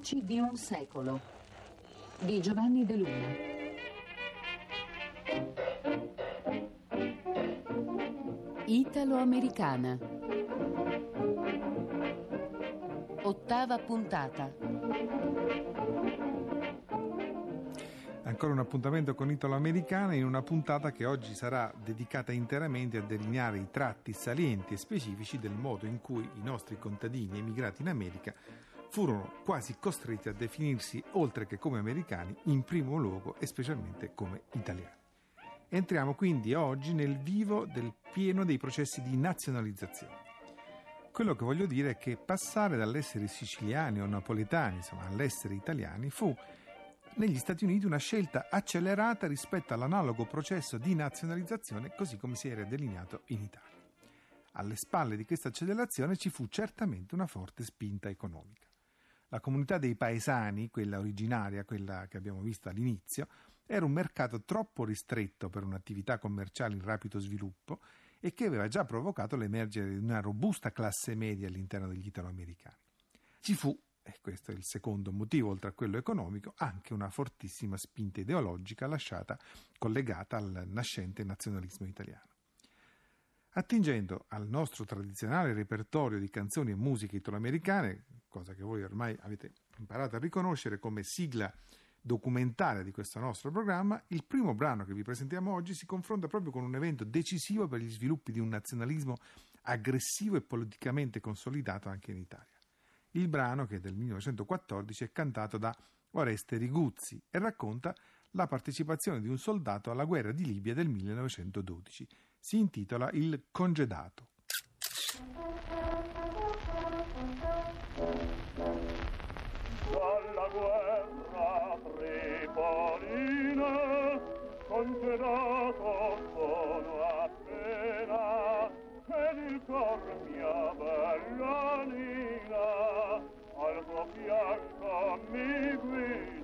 Voci di un secolo di Giovanni De Luna. Italo-americana. Ottava puntata. Ancora un appuntamento con Italo Americana in una puntata che oggi sarà dedicata interamente a delineare i tratti salienti e specifici del modo in cui i nostri contadini emigrati in America furono quasi costretti a definirsi, oltre che come americani, in primo luogo e specialmente come italiani. Entriamo quindi oggi nel vivo del pieno dei processi di nazionalizzazione. Quello che voglio dire è che passare dall'essere siciliani o napoletani, insomma, all'essere italiani, fu negli Stati Uniti una scelta accelerata rispetto all'analogo processo di nazionalizzazione così come si era delineato in Italia. Alle spalle di questa accelerazione ci fu certamente una forte spinta economica. La comunità dei paesani, quella originaria, quella che abbiamo visto all'inizio, era un mercato troppo ristretto per un'attività commerciale in rapido sviluppo e che aveva già provocato l'emergere di una robusta classe media all'interno degli italoamericani. Ci fu, e questo è il secondo motivo oltre a quello economico, anche una fortissima spinta ideologica lasciata collegata al nascente nazionalismo italiano. Attingendo al nostro tradizionale repertorio di canzoni e musiche italoamericane, cosa che voi ormai avete imparato a riconoscere come sigla documentaria di questo nostro programma, il primo brano che vi presentiamo oggi si confronta proprio con un evento decisivo per gli sviluppi di un nazionalismo aggressivo e politicamente consolidato anche in Italia. Il brano, che è del 1914, è cantato da Oreste Riguzzi e racconta la partecipazione di un soldato alla guerra di Libia del 1912. Si intitola Il congedato. lo sono appena ed il cor mia bella nina al tuo fianco mi guida.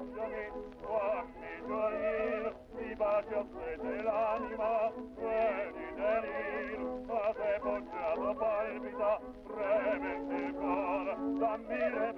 abbracciami, fammi gioir, mi bacio fede l'anima, vedi delir, a te poggiato palpita, preme il cuore, dammi le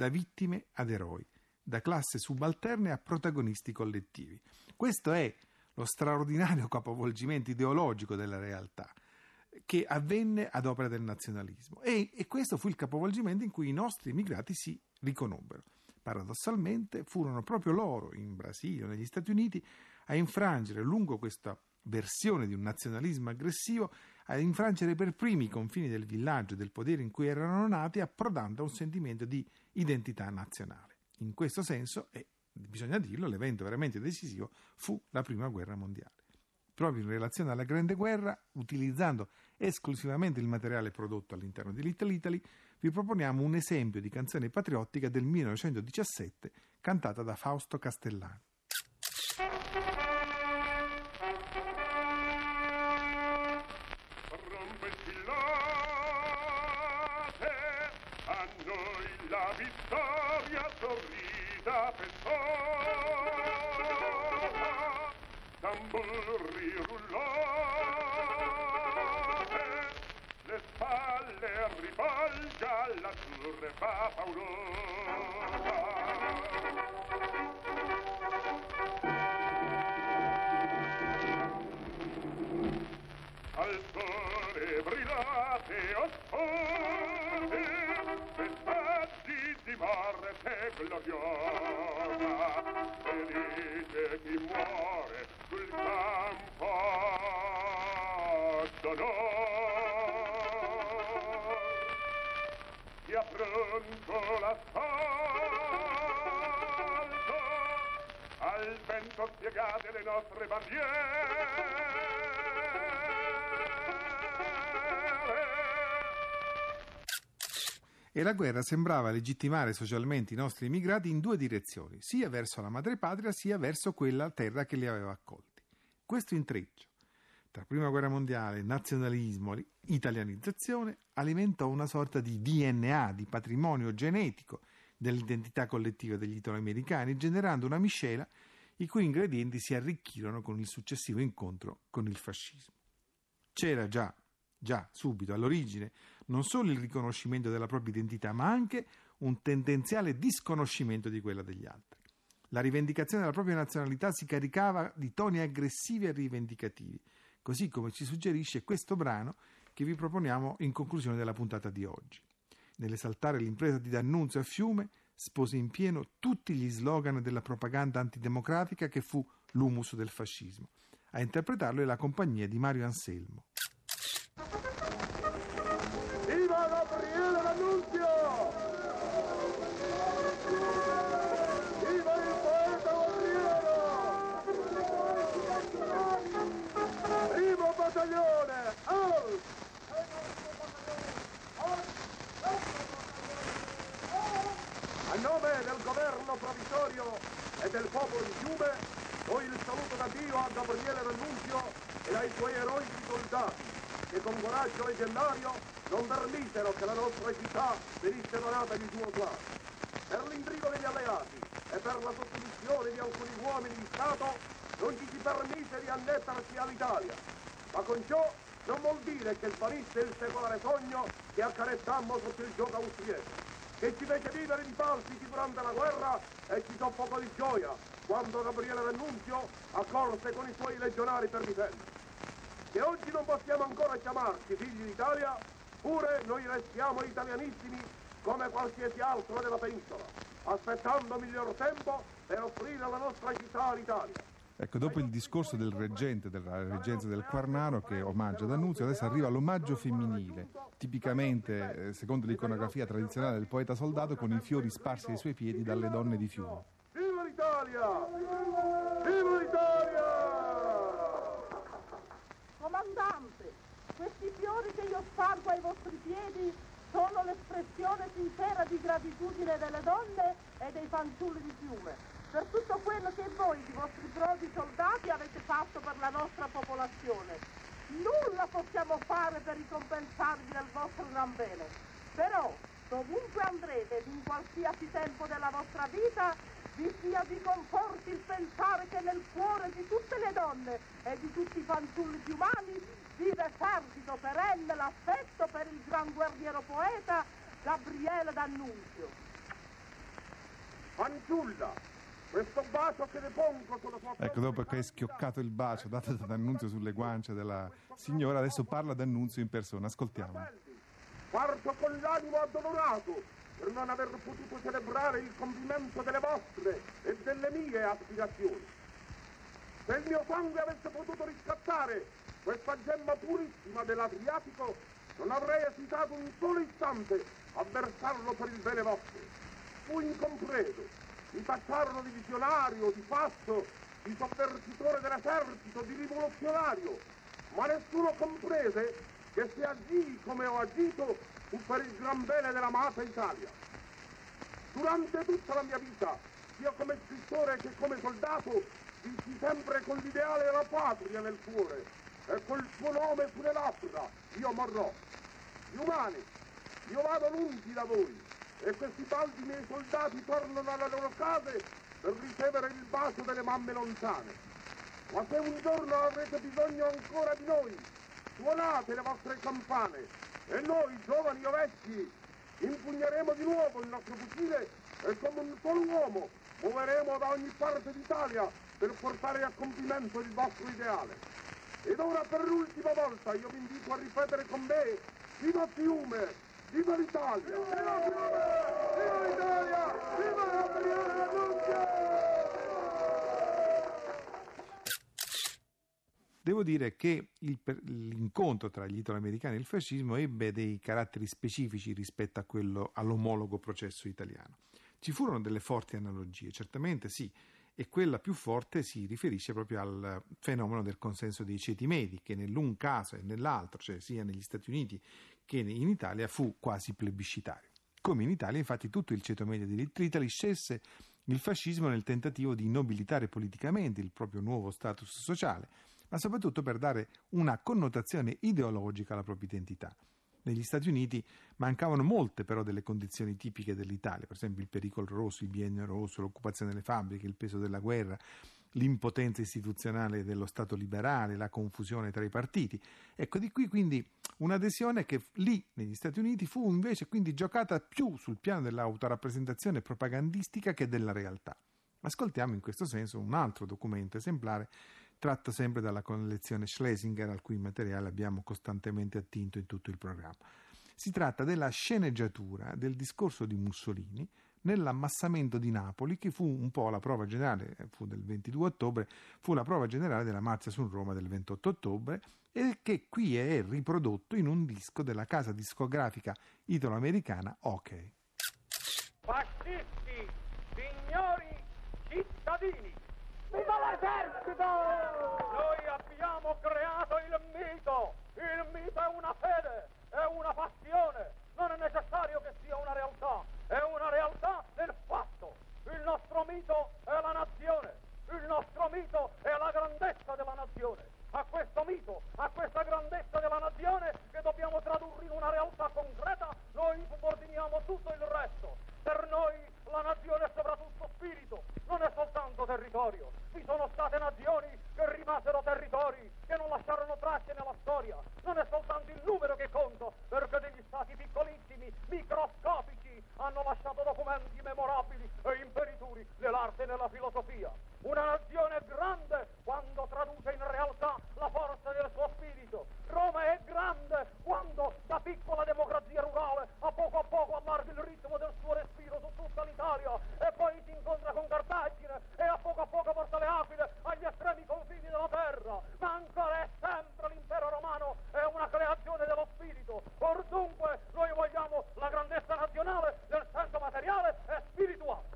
Da vittime ad eroi, da classe subalterne a protagonisti collettivi. Questo è lo straordinario capovolgimento ideologico della realtà che avvenne ad opera del nazionalismo e, e questo fu il capovolgimento in cui i nostri immigrati si riconobbero. Paradossalmente furono proprio loro, in Brasile o negli Stati Uniti, a infrangere lungo questa versione di un nazionalismo aggressivo, a infrangere per primi i confini del villaggio e del potere in cui erano nati, approdando a un sentimento di identità nazionale. In questo senso, e bisogna dirlo, l'evento veramente decisivo fu la Prima Guerra Mondiale. Proprio in relazione alla Grande Guerra, utilizzando esclusivamente il materiale prodotto all'interno di Little Italy, vi proponiamo un esempio di canzone patriottica del 1917 cantata da Fausto Castellani. azzurri le spalle ribalga l'azzurra paurosa al sole brillate oscure vestaggi di morte gloriosa felice chi muore affronto l'assalto, al vento spiegate le nostre bandiere. E la guerra sembrava legittimare socialmente i nostri immigrati in due direzioni, sia verso la madrepatria sia verso quella terra che li aveva accolti. Questo intreccio tra prima guerra mondiale, nazionalismo, italianizzazione, alimentò una sorta di DNA, di patrimonio genetico dell'identità collettiva degli italoamericani, generando una miscela i cui ingredienti si arricchirono con il successivo incontro con il fascismo. C'era già, già subito all'origine, non solo il riconoscimento della propria identità, ma anche un tendenziale disconoscimento di quella degli altri. La rivendicazione della propria nazionalità si caricava di toni aggressivi e rivendicativi, così come ci suggerisce questo brano che vi proponiamo in conclusione della puntata di oggi. Nell'esaltare l'impresa di D'Annunzio a Fiume, spose in pieno tutti gli slogan della propaganda antidemocratica che fu l'humus del fascismo. A interpretarlo è la compagnia di Mario Anselmo. Battaglione! Al! A nome del governo provvisorio e del popolo di Fiume, do il saluto da Dio a Gabriele D'Annunzio e ai suoi eroici soldati, che con coraggio leggendario non permisero che la nostra città venisse donata di suo classe. Per l'intrigo degli alleati e per la sottomissione di alcuni uomini di Stato non ci si permise di annettersi all'Italia, ma con ciò non vuol dire che svanisse il secolare sogno che accarezzammo sotto il gioco austriaco che ci fece vivere di palpiti durante la guerra e ci soffocò di gioia quando Gabriele D'Annunzio accorse con i suoi legionari per difendere. Che oggi non possiamo ancora chiamarci figli d'Italia, pure noi restiamo italianissimi come qualsiasi altro della penisola, aspettando miglior tempo per offrire la nostra città all'Italia. Ecco, dopo il discorso del reggente della reggenza del Quarnaro che omaggia D'Annunzio, adesso arriva l'omaggio femminile, tipicamente, eh, secondo l'iconografia tradizionale del poeta soldato, con i fiori sparsi ai suoi piedi dalle donne di Fiume. Viva l'Italia! Viva l'Italia! Comandante, questi fiori che io spargo ai vostri piedi sono l'espressione sincera di gratitudine delle donne e dei fanciulli di Fiume per tutto quello che voi, i vostri prodi soldati, avete fatto per la nostra popolazione. Nulla possiamo fare per ricompensarvi del vostro gran bene, però dovunque andrete ed in qualsiasi tempo della vostra vita vi sia vi conforti il pensare che nel cuore di tutte le donne e di tutti i fanciulli umani vive fervido perenne l'affetto per il gran guerriero poeta Gabriele D'Annunzio. Fanciulla, questo bacio che le pongo sulla sua Ecco, dopo che hai schioccato il bacio dato da D'Annunzio sulle guance della signora, adesso parla D'Annunzio in persona. Ascoltiamo. Parto con l'animo addolorato per non aver potuto celebrare il compimento delle vostre e delle mie aspirazioni. Se il mio sangue avesse potuto riscattare questa gemma purissima dell'Adriatico, non avrei esitato un solo istante a versarlo per il bene vostro. Fu incompreso mi tacciarono di visionario, di pazzo, di sovvertitore dell'esercito, di rivoluzionario, ma nessuno comprese che se agì come ho agito fu per il gran bene dell'amata Italia. Durante tutta la mia vita, sia come scrittore che come soldato, vissi sempre con l'ideale della patria nel cuore e col suo nome sulle labbra io morrò. Gli umani, io vado lungi da voi, e questi baldi miei soldati tornano alle loro case per ricevere il bacio delle mamme lontane. Ma se un giorno avrete bisogno ancora di noi, suonate le vostre campane e noi, giovani o vecchi, impugneremo di nuovo il nostro fucile e come un solo uomo muoveremo da ogni parte d'Italia per portare a compimento il vostro ideale. Ed ora per l'ultima volta io vi invito a ripetere con me Viva Fiume! Viva l'Italia! Viva Fiume! Viva l'Italia! Viva Gabriele D'Annunzio! Devo dire che il, l'incontro tra gli italoamericani e il fascismo ebbe dei caratteri specifici rispetto a quello, all'omologo processo italiano. Ci furono delle forti analogie, certamente sì, e quella più forte si riferisce proprio al fenomeno del consenso dei ceti medi, che nell'un caso e nell'altro, cioè sia negli Stati Uniti che in Italia, fu quasi plebiscitario. Come in Italia, infatti, tutto il ceto medio di Italy scelse il fascismo nel tentativo di nobilitare politicamente il proprio nuovo status sociale, ma soprattutto per dare una connotazione ideologica alla propria identità. Negli Stati Uniti mancavano molte però delle condizioni tipiche dell'Italia, per esempio il pericolo rosso, il biennio rosso, l'occupazione delle fabbriche, il peso della guerra, l'impotenza istituzionale dello Stato liberale, la confusione tra i partiti. Ecco di qui quindi un'adesione che lì negli Stati Uniti fu invece quindi giocata più sul piano dell'autorappresentazione propagandistica che della realtà. Ascoltiamo in questo senso un altro documento esemplare tratto sempre dalla collezione Schlesinger al cui materiale abbiamo costantemente attinto in tutto il programma. Si tratta della sceneggiatura del discorso di Mussolini nell'ammassamento di Napoli, che fu un po' la prova generale, eh, fu del 22 ottobre, fu la prova generale della marcia su Roma del 28 ottobre e che qui è riprodotto in un disco della casa discografica italo-americana OK. Fascisti, signori cittadini, Viva l'esercito! Noi abbiamo creato il mito! Il mito è una fede, è una passione, non è necessario che sia una realtà, è una realtà del fatto. Il nostro mito è la nazione, il nostro mito è la grandezza della nazione. A questo mito, a questa grandezza della nazione che dobbiamo tradurre in una realtà concreta, noi subordiniamo tutto il resto. Per noi la nazione è soprattutto spirito, non è soltanto territorio. Vi sono state nazioni che rimasero territori, che non lasciarono tracce nella storia. Non è soltanto il numero che conta, perché degli stati piccolissimi, microscopici, hanno lasciato documenti memorabili e imperituri nell'arte e nella filosofia. Una nazione grande quando traduce in realtà la forza del suo spirito. Roma è grande quando da piccola democrazia rurale a poco a poco allarga il ritmo del suo respiro su tutta l'Italia e poi si incontra con Cartagine e a poco a poco porta le aquile agli estremi confini della terra. Ma ancora è sempre l'impero romano, è una creazione dello spirito. Or dunque noi vogliamo la grandezza nazionale nel senso materiale e spirituale.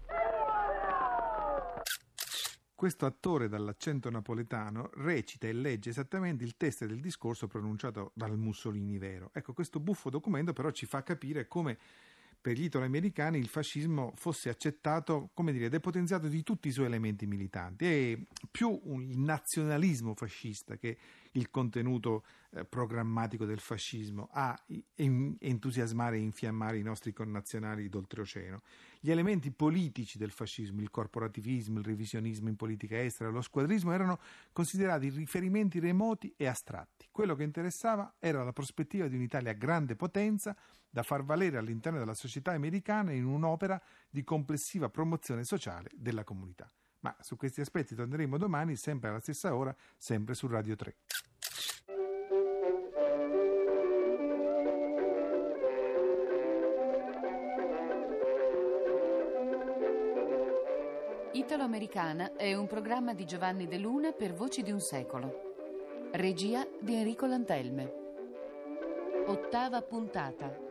Questo attore dall'accento napoletano recita e legge esattamente il testo del discorso pronunciato dal Mussolini vero. Ecco, questo buffo documento però ci fa capire come per gli italoamericani il fascismo fosse accettato, come dire, depotenziato di tutti i suoi elementi militanti. È più il nazionalismo fascista che il contenuto eh, programmatico del fascismo a entusiasmare e infiammare i nostri connazionali d'oltreoceano. Gli elementi politici del fascismo, il corporativismo, il revisionismo in politica estera, lo squadrismo erano considerati riferimenti remoti e astratti. Quello che interessava era la prospettiva di un'Italia grande potenza da far valere all'interno della società americana in un'opera di complessiva promozione sociale della comunità. Ma su questi aspetti torneremo domani, sempre alla stessa ora, sempre su Radio 3. Italo-Americana è un programma di Giovanni De Luna per Voci di un secolo. Regia di Enrico Lantelme. Ottava puntata.